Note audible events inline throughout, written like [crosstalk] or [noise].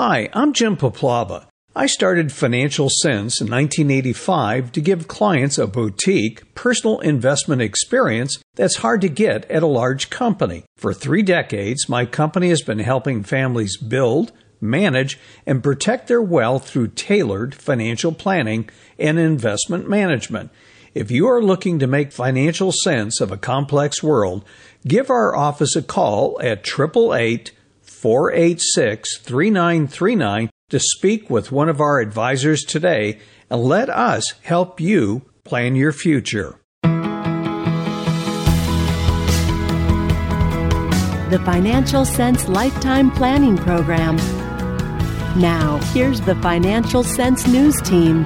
Hi, I'm Jim Puplava. I started Financial Sense in 1985 to give clients a boutique, personal investment experience that's hard to get at a large company. For three decades, my company has been helping families build, manage, and protect their wealth through tailored financial planning and investment management. If you are looking to make financial sense of a complex world, give our office a call at 888 486 3939 to speak with one of our advisors today and let us help you plan your future. The Financial Sense Lifetime Planning Program. Now, here's the Financial Sense News Team.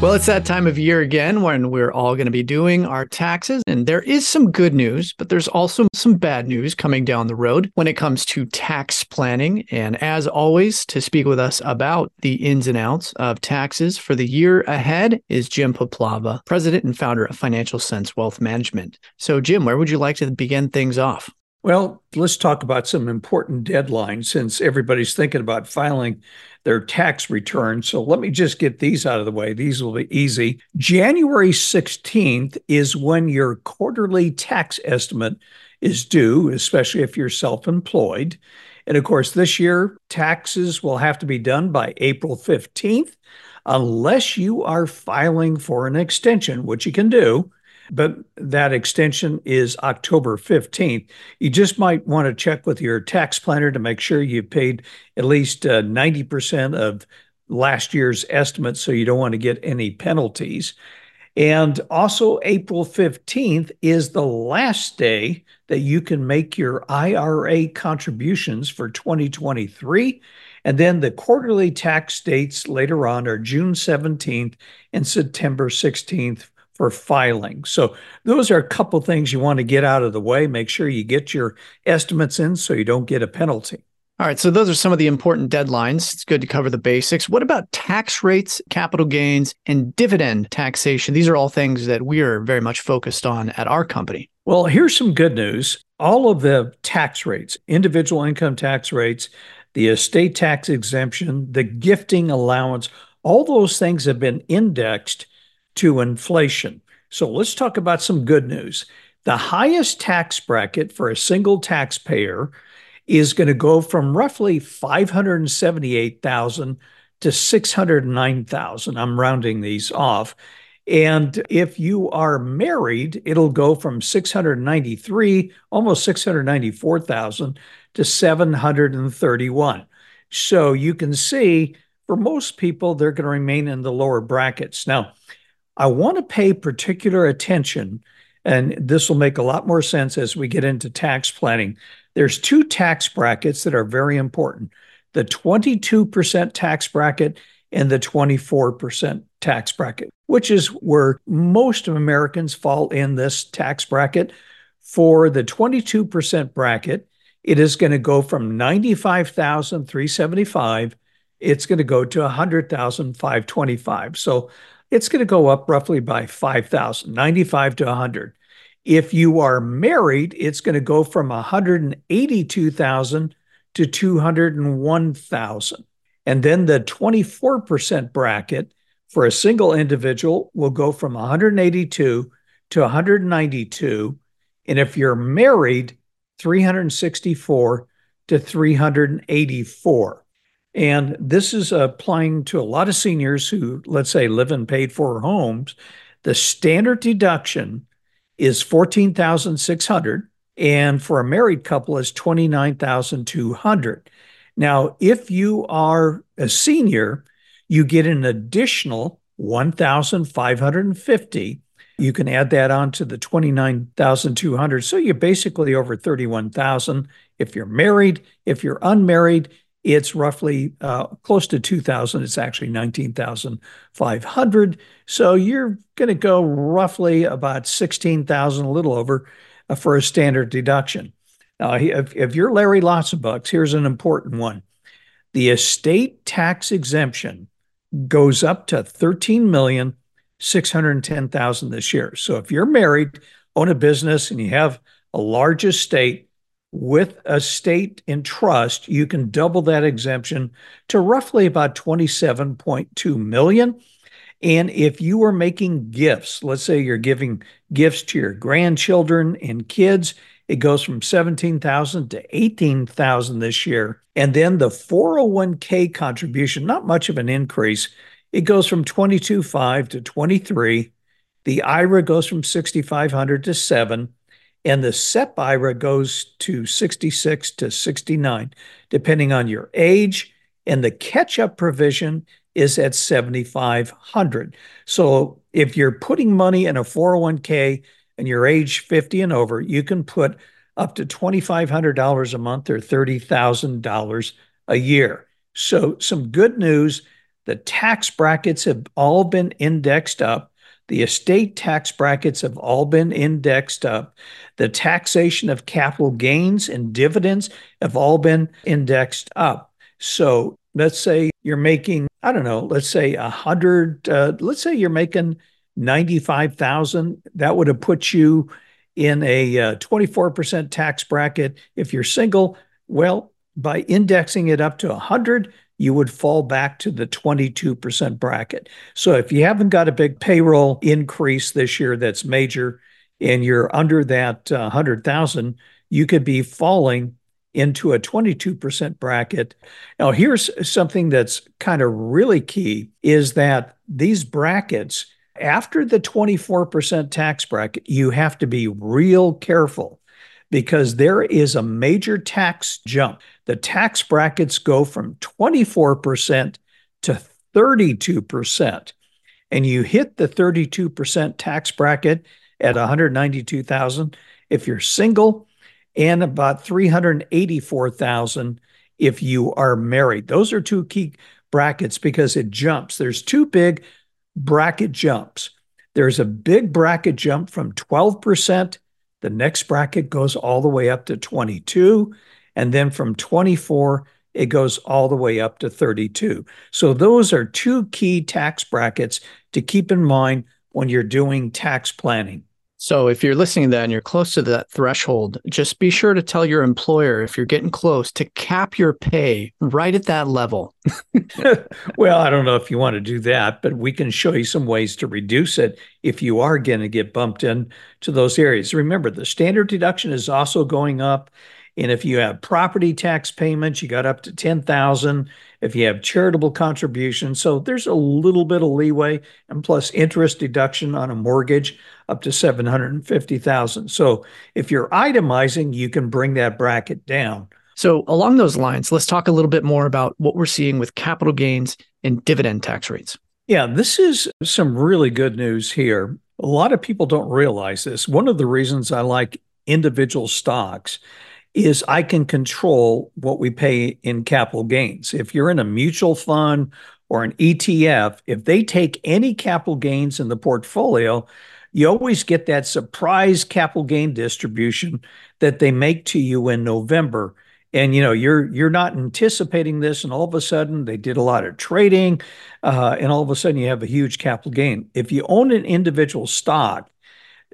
Well, it's that time of year again when we're all going to be doing our taxes. And there is some good news, but there's also some bad news coming down the road when it comes to tax planning. And as always, to speak with us about the ins and outs of taxes for the year ahead is Jim Puplava, president and founder of Financial Sense Wealth Management. So, Jim, where would you like to begin things off? Well, let's talk about some important deadlines since everybody's thinking about filing their tax return. So let me just get these out of the way. These will be easy. January 16th is when your quarterly tax estimate is due, especially if you're self employed. And of course, this year, taxes will have to be done by April 15th, unless you are filing for an extension, which you can do but that extension is October 15th. You just might want to check with your tax planner to make sure you paid at least uh, 90% of last year's estimate so you don't want to get any penalties. And also, April 15th is the last day that you can make your IRA contributions for 2023. And then the quarterly tax dates later on are June 17th and September 16th for filing. So those are a couple things you want to get out of the way. Make sure you get your estimates in so you don't get a penalty. All right, so those are some of the important deadlines. It's good to cover the basics. What about tax rates, capital gains, and dividend taxation? These are all things that we are very much focused on at our company. Well, here's some good news. All of the tax rates, individual income tax rates, the estate tax exemption, the gifting allowance, all those things have been indexed to inflation. So let's talk about some good news. The highest tax bracket for a single taxpayer is going to go from roughly 578,000 to 609,000. I'm rounding these off. And if you are married, it'll go from 693, almost 694,000 to 731. So you can see for most people, they're going to remain in the lower brackets. Now, I want to pay particular attention, and this will make a lot more sense as we get into tax planning. There's two tax brackets that are very important the 22% tax bracket and the 24% tax bracket, which is where most of Americans fall in this tax bracket. For the 22% bracket, it is going to go from 95,375 it's going to go to 100,525. So it's going to go up roughly by 5,000, 95 to 100. If you are married, it's going to go from 182,000 to 201,000. And then the 24% bracket for a single individual will go from 182 to 192. And if you're married, 364 to 384. And this is applying to a lot of seniors who, let's say, live in paid for homes. The standard deduction is 14,600 and for a married couple is 29,200. Now, if you are a senior, you get an additional 1,550. You can add that on to the 29,200. So you're basically over 31,000 if you're married. If you're unmarried, it's roughly uh, close to 2,000. It's actually 19,500. So you're going to go roughly about 16,000, a little over, uh, for a standard deduction. Now, if, if you're Larry Lots of Bucks, here's an important one. The estate tax exemption goes up to 13,610,000 this year. So if you're married, own a business, and you have a large estate, with a state in trust, you can double that exemption to roughly about 27.2 million. And if you are making gifts, let's say you're giving gifts to your grandchildren and kids, it goes from 17,000 to 18,000 this year. And then the 401k contribution, not much of an increase. It goes from 22.5 to 23. The IRA goes from 6,500 to 7 and the SEP IRA goes to 66 to 69, depending on your age. And the catch up provision is at 7,500. So if you're putting money in a 401k and you're age 50 and over, you can put up to $2,500 a month or $30,000 a year. So, some good news the tax brackets have all been indexed up. The estate tax brackets have all been indexed up. The taxation of capital gains and dividends have all been indexed up. So let's say you're making, I don't know, let's say a hundred, uh, let's say you're making 95,000. That would have put you in a uh, 24% tax bracket. If you're single, well, by indexing it up to 100, you would fall back to the 22% bracket. So if you haven't got a big payroll increase this year that's major and you're under that uh, 100,000, you could be falling into a 22% bracket. Now here's something that's kind of really key is that these brackets after the 24% tax bracket, you have to be real careful because there is a major tax jump. The tax brackets go from 24% to 32%. And you hit the 32% tax bracket at 192,000 if you're single and about 384,000 if you are married. Those are two key brackets because it jumps. There's two big bracket jumps. There's a big bracket jump from 12% the next bracket goes all the way up to 22. And then from 24, it goes all the way up to 32. So those are two key tax brackets to keep in mind when you're doing tax planning. So if you're listening to that and you're close to that threshold, just be sure to tell your employer if you're getting close to cap your pay right at that level. [laughs] well, I don't know if you want to do that, but we can show you some ways to reduce it if you are going to get bumped in to those areas. Remember, the standard deduction is also going up. And if you have property tax payments, you got up to 10,000 if you have charitable contributions. So there's a little bit of leeway and plus interest deduction on a mortgage up to 750,000. So if you're itemizing, you can bring that bracket down. So along those lines, let's talk a little bit more about what we're seeing with capital gains and dividend tax rates. Yeah, this is some really good news here. A lot of people don't realize this. One of the reasons I like individual stocks is I can control what we pay in capital gains. If you're in a mutual fund or an ETF, if they take any capital gains in the portfolio, you always get that surprise capital gain distribution that they make to you in November. And you know you're you're not anticipating this, and all of a sudden they did a lot of trading, uh, and all of a sudden you have a huge capital gain. If you own an individual stock,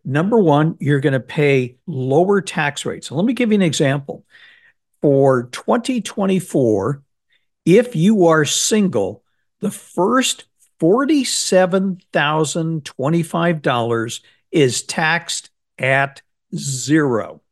number one, you're going to pay lower tax rates. So let me give you an example. For 2024, if you are single, the first $47,025 is taxed at zero.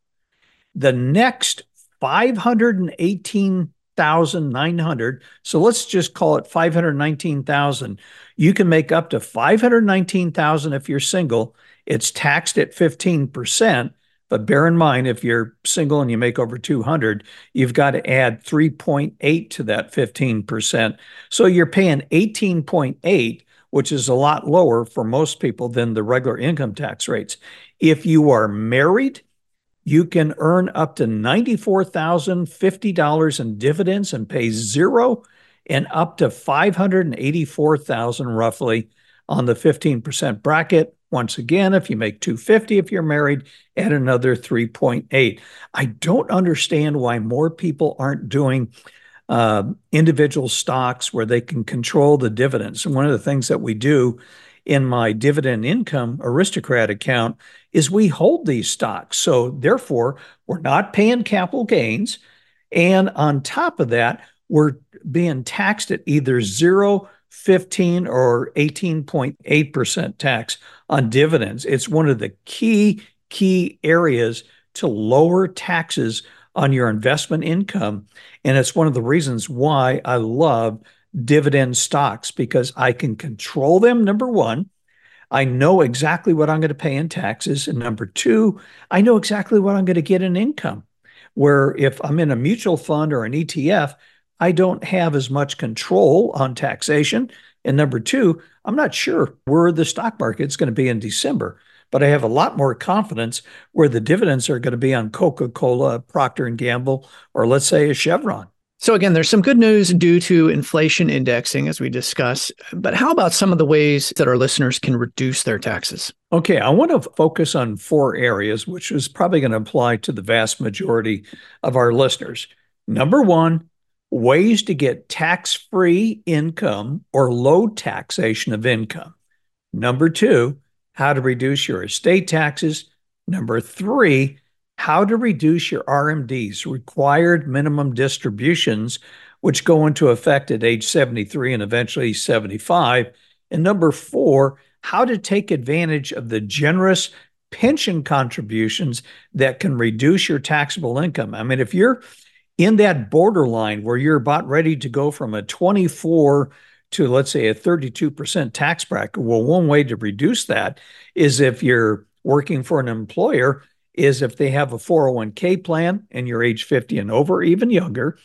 The next 518,900, so let's just call it 519,000. You can make up to 519,000 if you're single. It's taxed at 15%. But bear in mind, if you're single and you make over 200, you've got to add 3.8 to that 15%. So you're paying 18.8, which is a lot lower for most people than the regular income tax rates. If you are married, you can earn up to $94,050 in dividends and pay zero and up to 584,000 roughly on the 15% bracket. Once again, if you make 250 if you're married, add another 3.8. I don't understand why more people aren't doing uh, individual stocks where they can control the dividends. And one of the things that we do in my dividend income aristocrat account is we hold these stocks. So therefore, we're not paying capital gains. And on top of that, we're being taxed at either zero, 15, or 18.8% tax on dividends. It's one of the key, key areas to lower taxes on your investment income. And it's one of the reasons why I love dividend stocks because I can control them, number one. I know exactly what I'm going to pay in taxes. And number two, I know exactly what I'm going to get in income. Where if I'm in a mutual fund or an ETF, I don't have as much control on taxation. And number two, I'm not sure where the stock market's going to be in December, but I have a lot more confidence where the dividends are going to be on Coca-Cola, Procter and Gamble, or let's say a Chevron. So again, there's some good news due to inflation indexing, as we discuss. But how about some of the ways that our listeners can reduce their taxes? Okay, I want to focus on four areas, which is probably going to apply to the vast majority of our listeners. Number one, ways to get tax free income or low taxation of income. Number two, how to reduce your estate taxes. Number three, how to reduce your RMDs, required minimum distributions, which go into effect at age 73 and eventually 75. And number four, how to take advantage of the generous pension contributions that can reduce your taxable income. I mean, if you're in that borderline where you're about ready to go from a 24 to let's say a 32% tax bracket, well, one way to reduce that is if you're working for an employer is if they have a 401k plan and you're age 50 and over, even younger.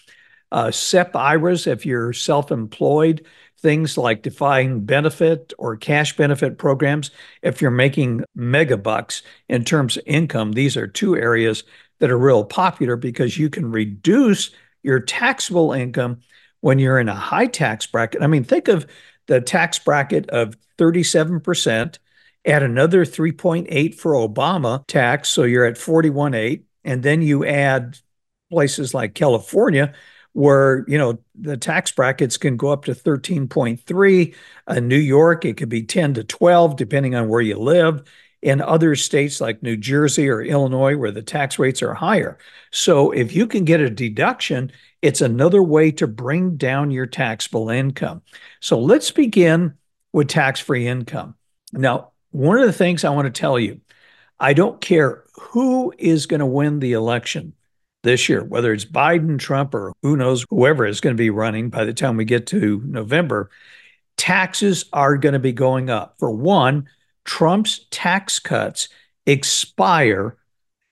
Uh, SEP IRAs, if you're self employed, things like defined benefit or cash benefit programs. If you're making mega bucks in terms of income, these are two areas that are real popular because you can reduce your taxable income when you're in a high tax bracket. I mean, think of the tax bracket of 37% add another 3.8 for Obama tax, so you're at 41.8, and then you add places like California where you know the tax brackets can go up to 13.3 uh, new york it could be 10 to 12 depending on where you live in other states like new jersey or illinois where the tax rates are higher. So if you can get a deduction it's another way to bring down your taxable income. So let's begin with tax-free income. Now one of the things I want to tell you I don't care who is going to win the election this year, whether it's Biden, Trump, or who knows, whoever is going to be running by the time we get to November, taxes are going to be going up. For one, Trump's tax cuts expire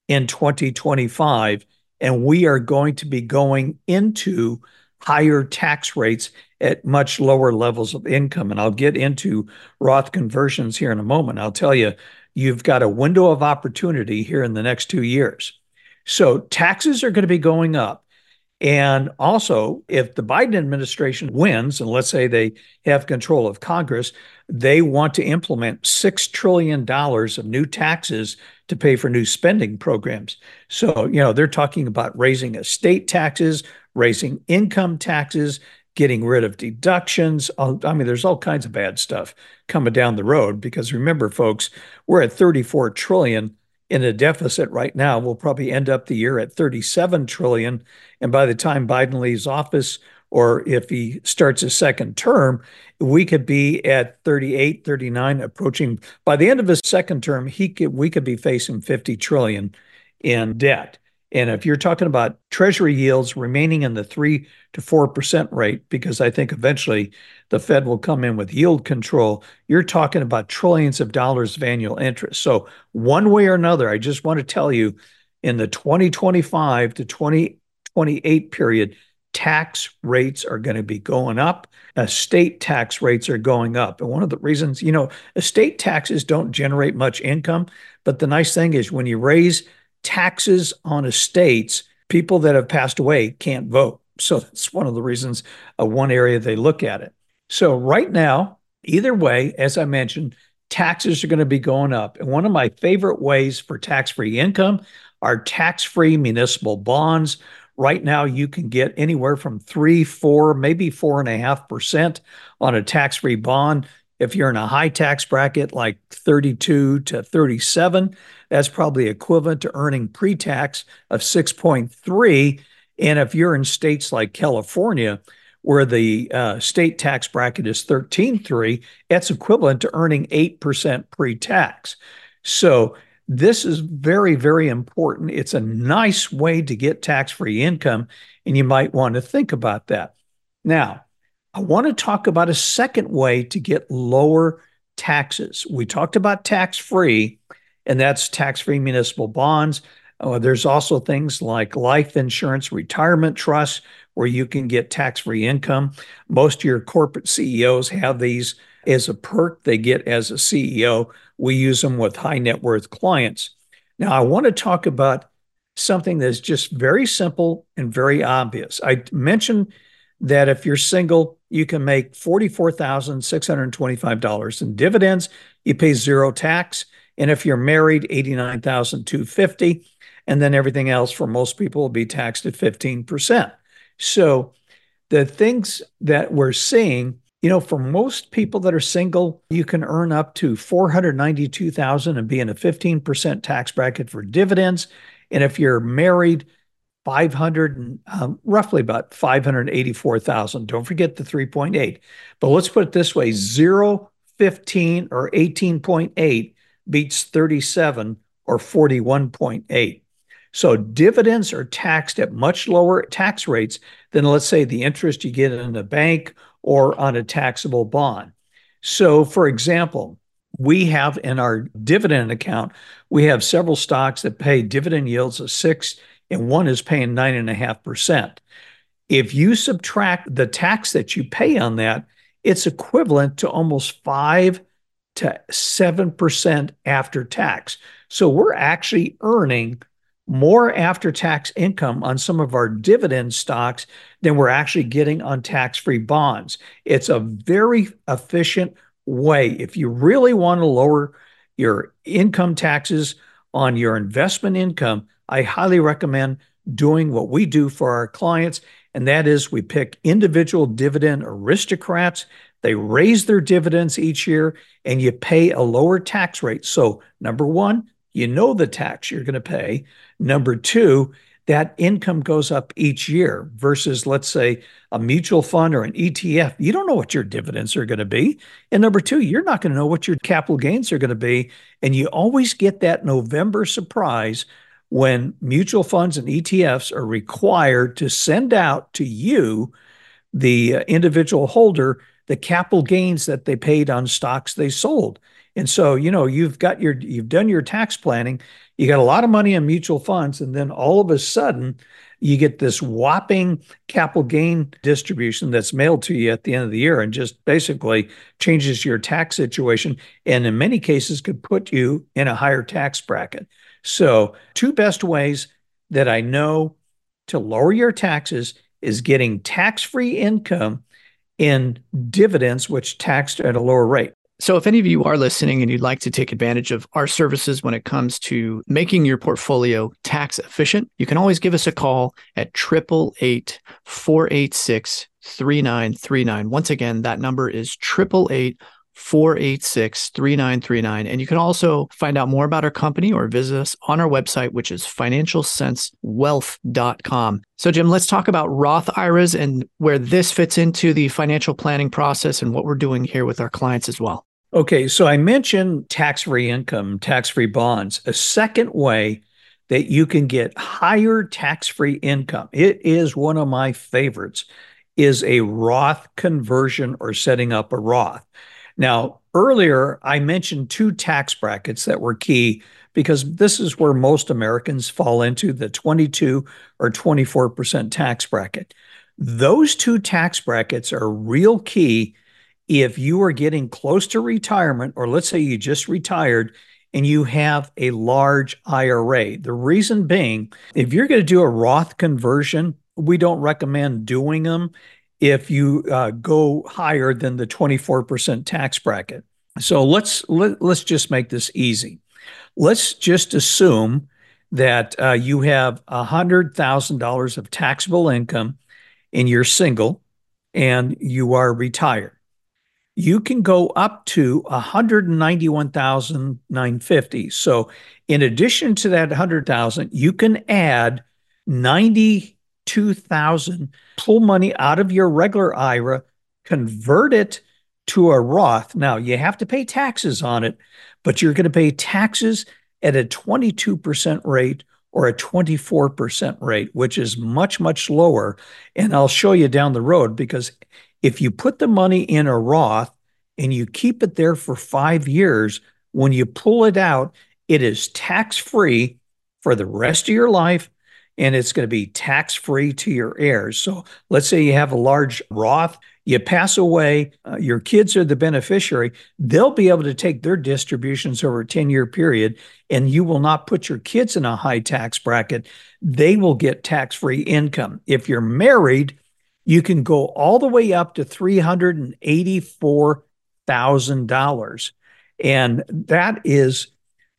in 2025, and we are going to be going into higher tax rates at much lower levels of income. And I'll get into Roth conversions here in a moment. I'll tell you, you've got a window of opportunity here in the next two years. So taxes are going to be going up. And also, if the Biden administration wins, and let's say they have control of Congress, they want to implement $6 trillion of new taxes to pay for new spending programs. So, you know, they're talking about raising estate taxes, raising income taxes, getting rid of deductions. I mean, there's all kinds of bad stuff coming down the road because remember, folks, we're at 34 trillion in a deficit right now. We'll probably end up the year at 37 trillion. And by the time Biden leaves office, or if he starts a second term, we could be at 38, 39, approaching by the end of his second term, he could, we could be facing 50 trillion in debt. And if you're talking about treasury yields remaining in the three to 4% rate, because I think eventually the Fed will come in with yield control, you're talking about trillions of dollars of annual interest. So, one way or another, I just want to tell you in the 2025 to 2028 period, tax rates are going to be going up. Estate tax rates are going up. And one of the reasons, you know, estate taxes don't generate much income. But the nice thing is when you raise taxes on estates, people that have passed away can't vote. So that's one of the reasons, uh, one area they look at it. So right now, either way, as I mentioned, taxes are going to be going up. And one of my favorite ways for tax free income are tax free municipal bonds. Right now, you can get anywhere from three, four, maybe four and a half percent on a tax free bond. If you're in a high tax bracket like 32 to 37, that's probably equivalent to earning pre tax of 6.3. And if you're in states like California, where the uh, state tax bracket is 13.3, that's equivalent to earning 8% pre tax. So this is very, very important. It's a nice way to get tax free income, and you might want to think about that. Now, I want to talk about a second way to get lower taxes. We talked about tax free, and that's tax free municipal bonds. Uh, there's also things like life insurance, retirement trusts, where you can get tax free income. Most of your corporate CEOs have these as a perk they get as a CEO. We use them with high net worth clients. Now, I want to talk about something that's just very simple and very obvious. I mentioned that if you're single, you can make $44,625 in dividends. You pay zero tax. And if you're married, $89,250. And then everything else for most people will be taxed at 15%. So the things that we're seeing you know, for most people that are single, you can earn up to 492,000 and be in a 15% tax bracket for dividends. And if you're married, 500 um, roughly about 584,000. Don't forget the 3.8. But let's put it this way, 0, 15 or 18.8 beats 37 or 41.8. So dividends are taxed at much lower tax rates than let's say the interest you get in a bank or on a taxable bond. So, for example, we have in our dividend account, we have several stocks that pay dividend yields of six, and one is paying nine and a half percent. If you subtract the tax that you pay on that, it's equivalent to almost five to seven percent after tax. So we're actually earning more after tax income on some of our dividend stocks than we're actually getting on tax free bonds. It's a very efficient way. If you really want to lower your income taxes on your investment income, I highly recommend doing what we do for our clients. And that is we pick individual dividend aristocrats. They raise their dividends each year and you pay a lower tax rate. So, number one, you know the tax you're going to pay. Number two, that income goes up each year versus, let's say, a mutual fund or an ETF. You don't know what your dividends are going to be. And number two, you're not going to know what your capital gains are going to be. And you always get that November surprise when mutual funds and ETFs are required to send out to you, the uh, individual holder, the capital gains that they paid on stocks they sold. And so, you know, you've got your you've done your tax planning, you got a lot of money in mutual funds, and then all of a sudden you get this whopping capital gain distribution that's mailed to you at the end of the year and just basically changes your tax situation and in many cases could put you in a higher tax bracket. So, two best ways that I know to lower your taxes is getting tax-free income in dividends which taxed at a lower rate. So, if any of you are listening and you'd like to take advantage of our services when it comes to making your portfolio tax efficient, you can always give us a call at 888 486 3939. Once again, that number is 888 486 3939. And you can also find out more about our company or visit us on our website, which is financialsensewealth.com. So, Jim, let's talk about Roth IRAs and where this fits into the financial planning process and what we're doing here with our clients as well. Okay, so I mentioned tax free income, tax free bonds. A second way that you can get higher tax free income, it is one of my favorites, is a Roth conversion or setting up a Roth. Now, earlier I mentioned two tax brackets that were key because this is where most Americans fall into the 22 or 24% tax bracket. Those two tax brackets are real key if you are getting close to retirement, or let's say you just retired and you have a large IRA. The reason being, if you're going to do a Roth conversion, we don't recommend doing them if you uh, go higher than the 24% tax bracket. So let's let, let's just make this easy. Let's just assume that uh, you have $100,000 of taxable income and you're single and you are retired you can go up to 191,950. So in addition to that 100,000, you can add 92,000, pull money out of your regular IRA, convert it to a Roth. Now, you have to pay taxes on it, but you're going to pay taxes at a 22% rate or a 24% rate, which is much, much lower. And I'll show you down the road because if you put the money in a Roth and you keep it there for five years, when you pull it out, it is tax free for the rest of your life and it's going to be tax free to your heirs. So let's say you have a large Roth, you pass away, uh, your kids are the beneficiary, they'll be able to take their distributions over a 10 year period, and you will not put your kids in a high tax bracket. They will get tax free income. If you're married, you can go all the way up to $384,000. And that is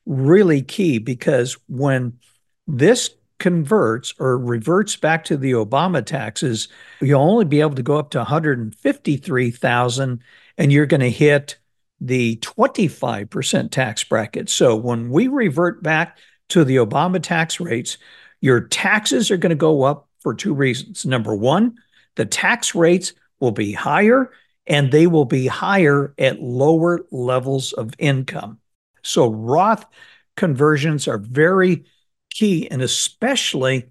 really key because when this converts or reverts back to the Obama taxes, you'll only be able to go up to 153,000 and you're going to hit the 25% tax bracket. So when we revert back to the Obama tax rates, your taxes are going to go up for two reasons. Number one, the tax rates will be higher and they will be higher at lower levels of income. So Roth conversions are very key, and especially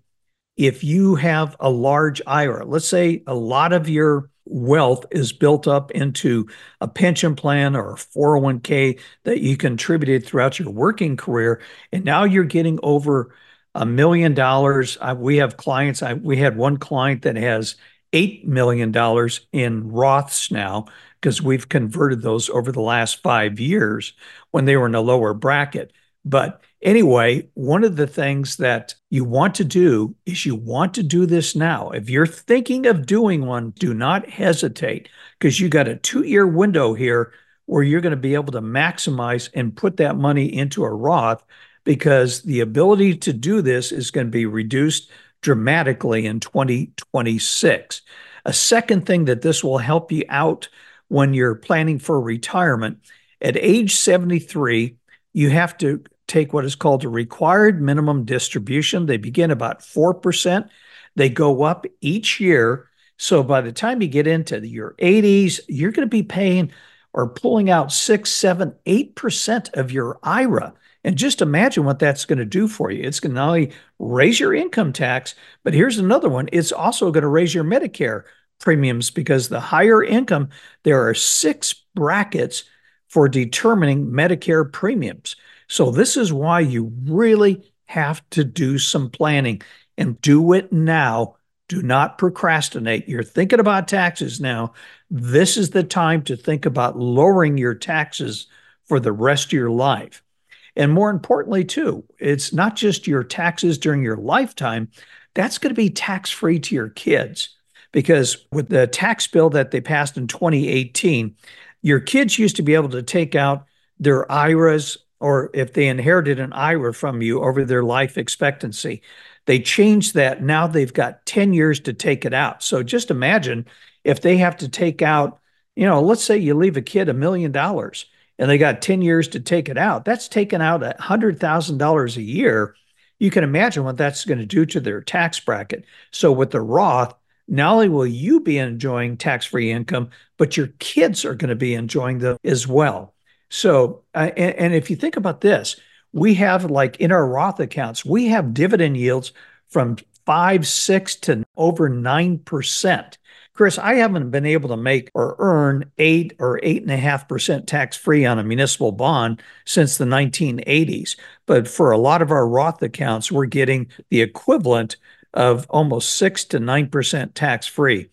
if you have a large IRA. Let's say a lot of your wealth is built up into a pension plan or a 401k that you contributed throughout your working career, and now you're getting over a million dollars. We have clients, I, we had one client that has $8 million in Roths now because we've converted those over the last five years when they were in a lower bracket. But anyway, one of the things that you want to do is you want to do this now. If you're thinking of doing one, do not hesitate because you got a two year window here where you're going to be able to maximize and put that money into a Roth because the ability to do this is going to be reduced dramatically in 2026. A second thing that this will help you out when you're planning for retirement at age 73, you have to take what is called a required minimum distribution. They begin about 4%. They go up each year. So by the time you get into your 80s, you're going to be paying or pulling out six, seven, eight percent of your IRA. And just imagine what that's going to do for you. It's going to not only raise your income tax, but here's another one. It's also going to raise your Medicare premiums because the higher income, there are six brackets for determining Medicare premiums. So, this is why you really have to do some planning and do it now. Do not procrastinate. You're thinking about taxes now. This is the time to think about lowering your taxes for the rest of your life. And more importantly, too, it's not just your taxes during your lifetime, that's going to be tax free to your kids. Because with the tax bill that they passed in 2018, your kids used to be able to take out their IRAs or if they inherited an IRA from you over their life expectancy. They changed that. Now they've got 10 years to take it out. So just imagine if they have to take out, you know, let's say you leave a kid a million dollars and they got 10 years to take it out. That's taken out $100,000 a year. You can imagine what that's going to do to their tax bracket. So with the Roth, not only will you be enjoying tax free income, but your kids are going to be enjoying them as well. So, uh, and, and if you think about this, we have like in our Roth accounts, we have dividend yields from five, six to over 9%. Chris, I haven't been able to make or earn eight or eight and a half percent tax free on a municipal bond since the 1980s. But for a lot of our Roth accounts, we're getting the equivalent of almost six to nine percent tax free.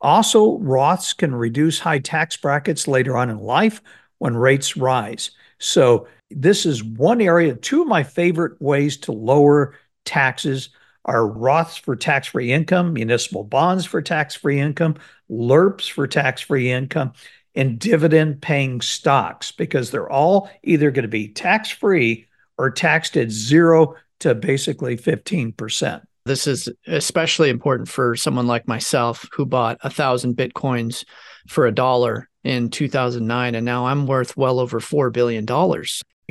Also, Roths can reduce high tax brackets later on in life when rates rise. So, this is one area. Two of my favorite ways to lower taxes are Roths for tax free income, municipal bonds for tax free income, LIRPs for tax free income, and dividend paying stocks because they're all either going to be tax free or taxed at zero to basically 15%. This is especially important for someone like myself who bought a thousand bitcoins for a dollar in 2009, and now I'm worth well over $4 billion.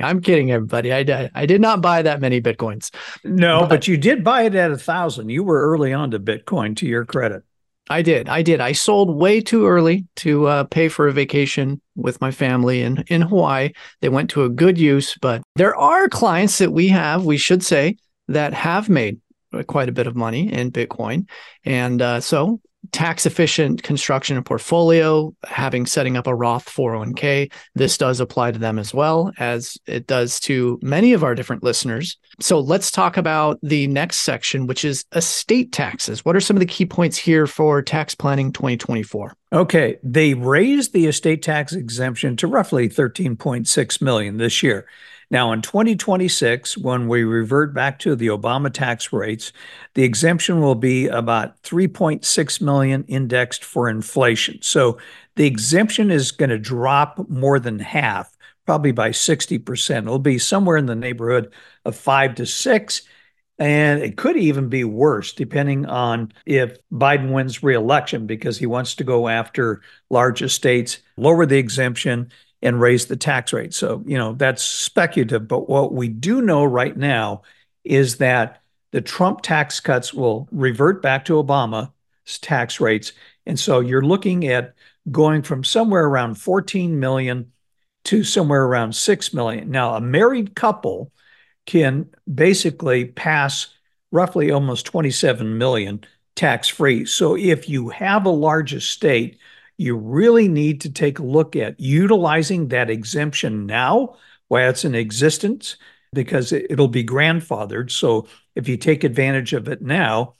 I'm kidding, everybody. I, I did not buy that many Bitcoins. No, but, but you did buy it at a thousand. You were early on to Bitcoin to your credit. I did. I did. I sold way too early to uh, pay for a vacation with my family in, in Hawaii. They went to a good use, but there are clients that we have, we should say, that have made quite a bit of money in Bitcoin. And uh, so tax efficient construction and portfolio, having setting up a Roth 401k. This does apply to them as well as it does to many of our different listeners. So let's talk about the next section, which is estate taxes. What are some of the key points here for tax planning 2024? Okay, they raised the estate tax exemption to roughly 13.6 million this year. Now, in 2026, when we revert back to the Obama tax rates, the exemption will be about 3.6 million indexed for inflation. So the exemption is going to drop more than half, probably by 60%. It'll be somewhere in the neighborhood of five to six. And it could even be worse, depending on if Biden wins reelection, because he wants to go after large estates, lower the exemption, and raise the tax rate. So, you know, that's speculative. But what we do know right now is that the Trump tax cuts will revert back to Obama's tax rates. And so you're looking at going from somewhere around 14 million to somewhere around 6 million. Now, a married couple can basically pass roughly almost 27 million tax free. So if you have a large estate, you really need to take a look at utilizing that exemption now while it's in existence because it'll be grandfathered. So if you take advantage of it now,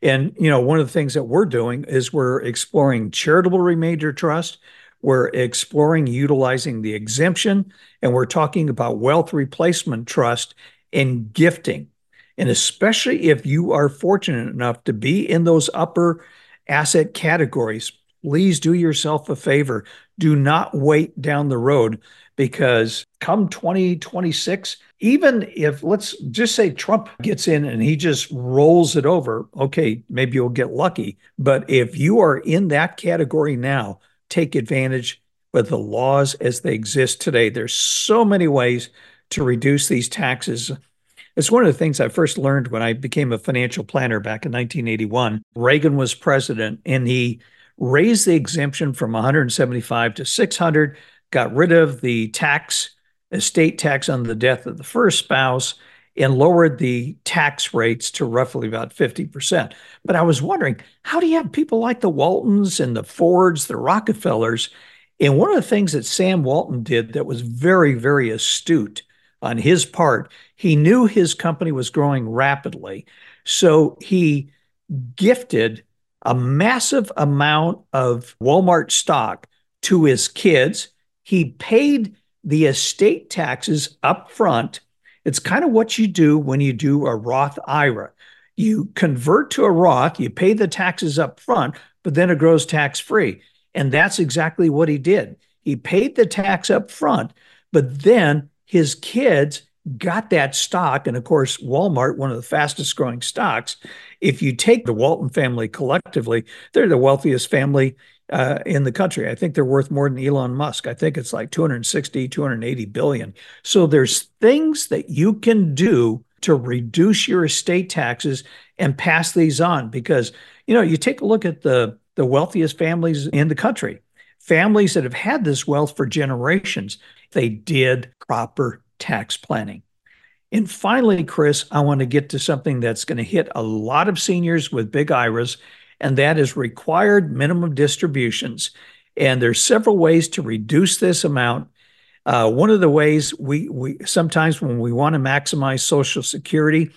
and you know, one of the things that we're doing is we're exploring charitable remainder trust. We're exploring utilizing the exemption, and we're talking about wealth replacement trust and gifting. And especially if you are fortunate enough to be in those upper asset categories, please do yourself a favor. Do not wait down the road because come 2026, even if let's just say Trump gets in and he just rolls it over, okay, maybe you'll get lucky. But if you are in that category now, take advantage with the laws as they exist today. There's so many ways to reduce these taxes. It's one of the things I first learned when I became a financial planner back in 1981. Reagan was president and he raised the exemption from 175 to 600, got rid of the tax, estate tax on the death of the first spouse, and lowered the tax rates to roughly about 50%. But I was wondering, how do you have people like the Waltons and the Fords, the Rockefellers? And one of the things that Sam Walton did that was very, very astute on his part, he knew his company was growing rapidly. So he gifted a massive amount of Walmart stock to his kids. He paid the estate taxes up front. It's kind of what you do when you do a Roth IRA. You convert to a Roth, you pay the taxes up front, but then it grows tax free. And that's exactly what he did. He paid the tax up front, but then his kids got that stock. And of course, Walmart, one of the fastest growing stocks, if you take the Walton family collectively, they're the wealthiest family uh, in the country. I think they're worth more than Elon Musk. I think it's like 260, 280 billion. So there's things that you can do to reduce your estate taxes and pass these on because, you know, you take a look at the, the wealthiest families in the country, families that have had this wealth for generations, they did proper tax planning. And finally, Chris, I want to get to something that's going to hit a lot of seniors with big IRAs, and that is required minimum distributions. And there's several ways to reduce this amount. Uh, one of the ways we we sometimes when we want to maximize Social Security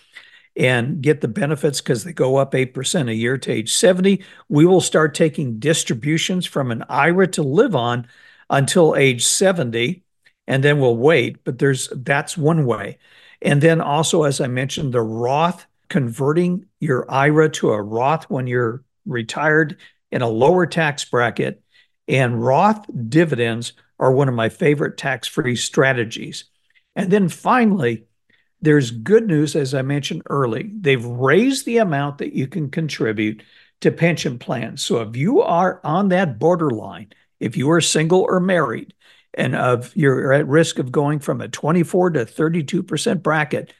and get the benefits because they go up 8% a year to age 70, we will start taking distributions from an IRA to live on until age 70 and then we'll wait. But there's that's one way. And then also, as I mentioned, the Roth converting your IRA to a Roth when you're retired in a lower tax bracket. And Roth dividends are one of my favorite tax free strategies. And then finally, there's good news, as I mentioned early. They've raised the amount that you can contribute to pension plans. So if you are on that borderline if you are single or married and of you're at risk of going from a 24 to 32% bracket,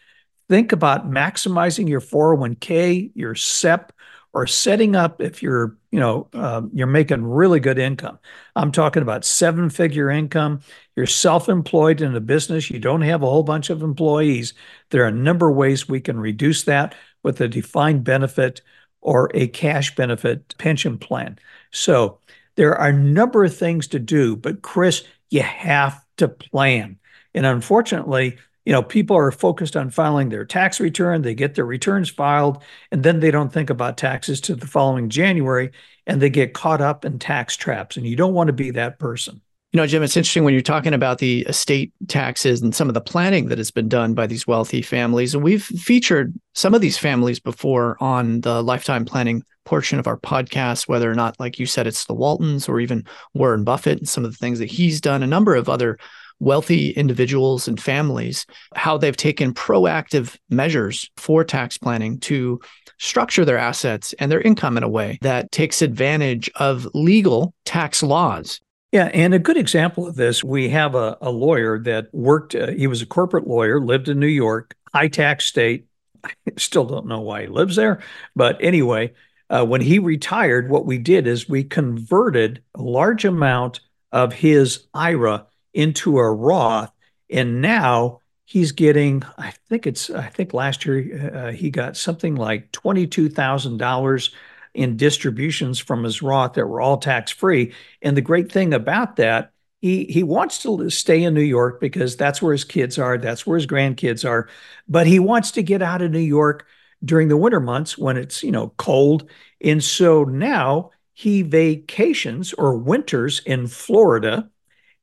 think about maximizing your 401k, your SEP, or setting up if you're you know um, you're making really good income. I'm talking about seven figure income. You're self-employed in a business. You don't have a whole bunch of employees. There are a number of ways we can reduce that with a defined benefit or a cash benefit pension plan. So there are a number of things to do but chris you have to plan and unfortunately you know, people are focused on filing their tax return, they get their returns filed, and then they don't think about taxes to the following January and they get caught up in tax traps. And you don't want to be that person. You know, Jim, it's interesting when you're talking about the estate taxes and some of the planning that has been done by these wealthy families. And we've featured some of these families before on the lifetime planning portion of our podcast, whether or not, like you said, it's the Waltons or even Warren Buffett and some of the things that he's done, a number of other wealthy individuals and families, how they've taken proactive measures for tax planning to structure their assets and their income in a way that takes advantage of legal tax laws. Yeah, and a good example of this, we have a, a lawyer that worked, uh, he was a corporate lawyer, lived in New York, high tax state. I [laughs] still don't know why he lives there. But anyway, uh, when he retired, what we did is we converted a large amount of his IRA into a Roth, and now he's getting. I think it's. I think last year uh, he got something like twenty two thousand dollars in distributions from his Roth that were all tax free. And the great thing about that, he he wants to stay in New York because that's where his kids are, that's where his grandkids are, but he wants to get out of New York during the winter months when it's you know cold. And so now he vacations or winters in Florida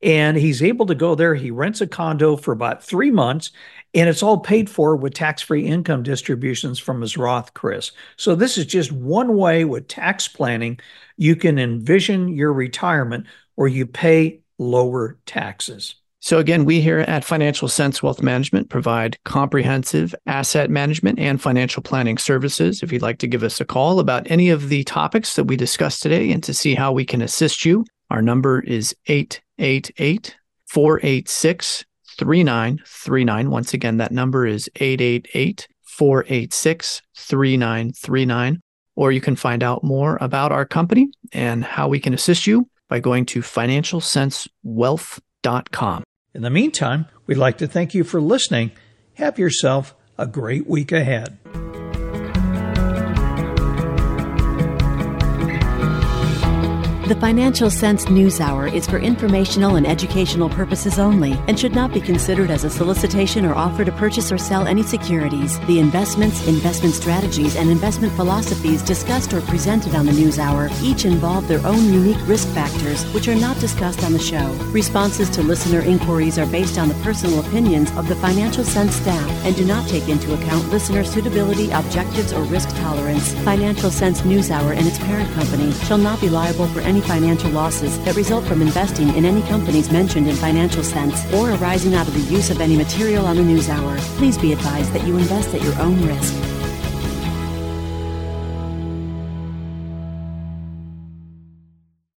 and he's able to go there. He rents a condo for about three months, and it's all paid for with tax free income distributions from his Roth, Chris. So, this is just one way with tax planning you can envision your retirement where you pay lower taxes. So, again, we here at Financial Sense Wealth Management provide comprehensive asset management and financial planning services. If you'd like to give us a call about any of the topics that we discussed today and to see how we can assist you, our number is 888 486 3939. Once again, that number is 888 486 3939. Or you can find out more about our company and how we can assist you by going to financialsensewealth.com. In the meantime, we'd like to thank you for listening. Have yourself a great week ahead. The Financial Sense News Hour is for informational and educational purposes only and should not be considered as a solicitation or offer to purchase or sell any securities. The investments, investment strategies, and investment philosophies discussed or presented on the News Hour each involve their own unique risk factors, which are not discussed on the show. Responses to listener inquiries are based on the personal opinions of the Financial Sense staff and do not take into account listener suitability, objectives, or risk tolerance. Financial Sense News Hour and its parent company shall not be liable for any any financial losses that result from investing in any companies mentioned in Financial Sense or arising out of the use of any material on the news hour. Please be advised that you invest at your own risk.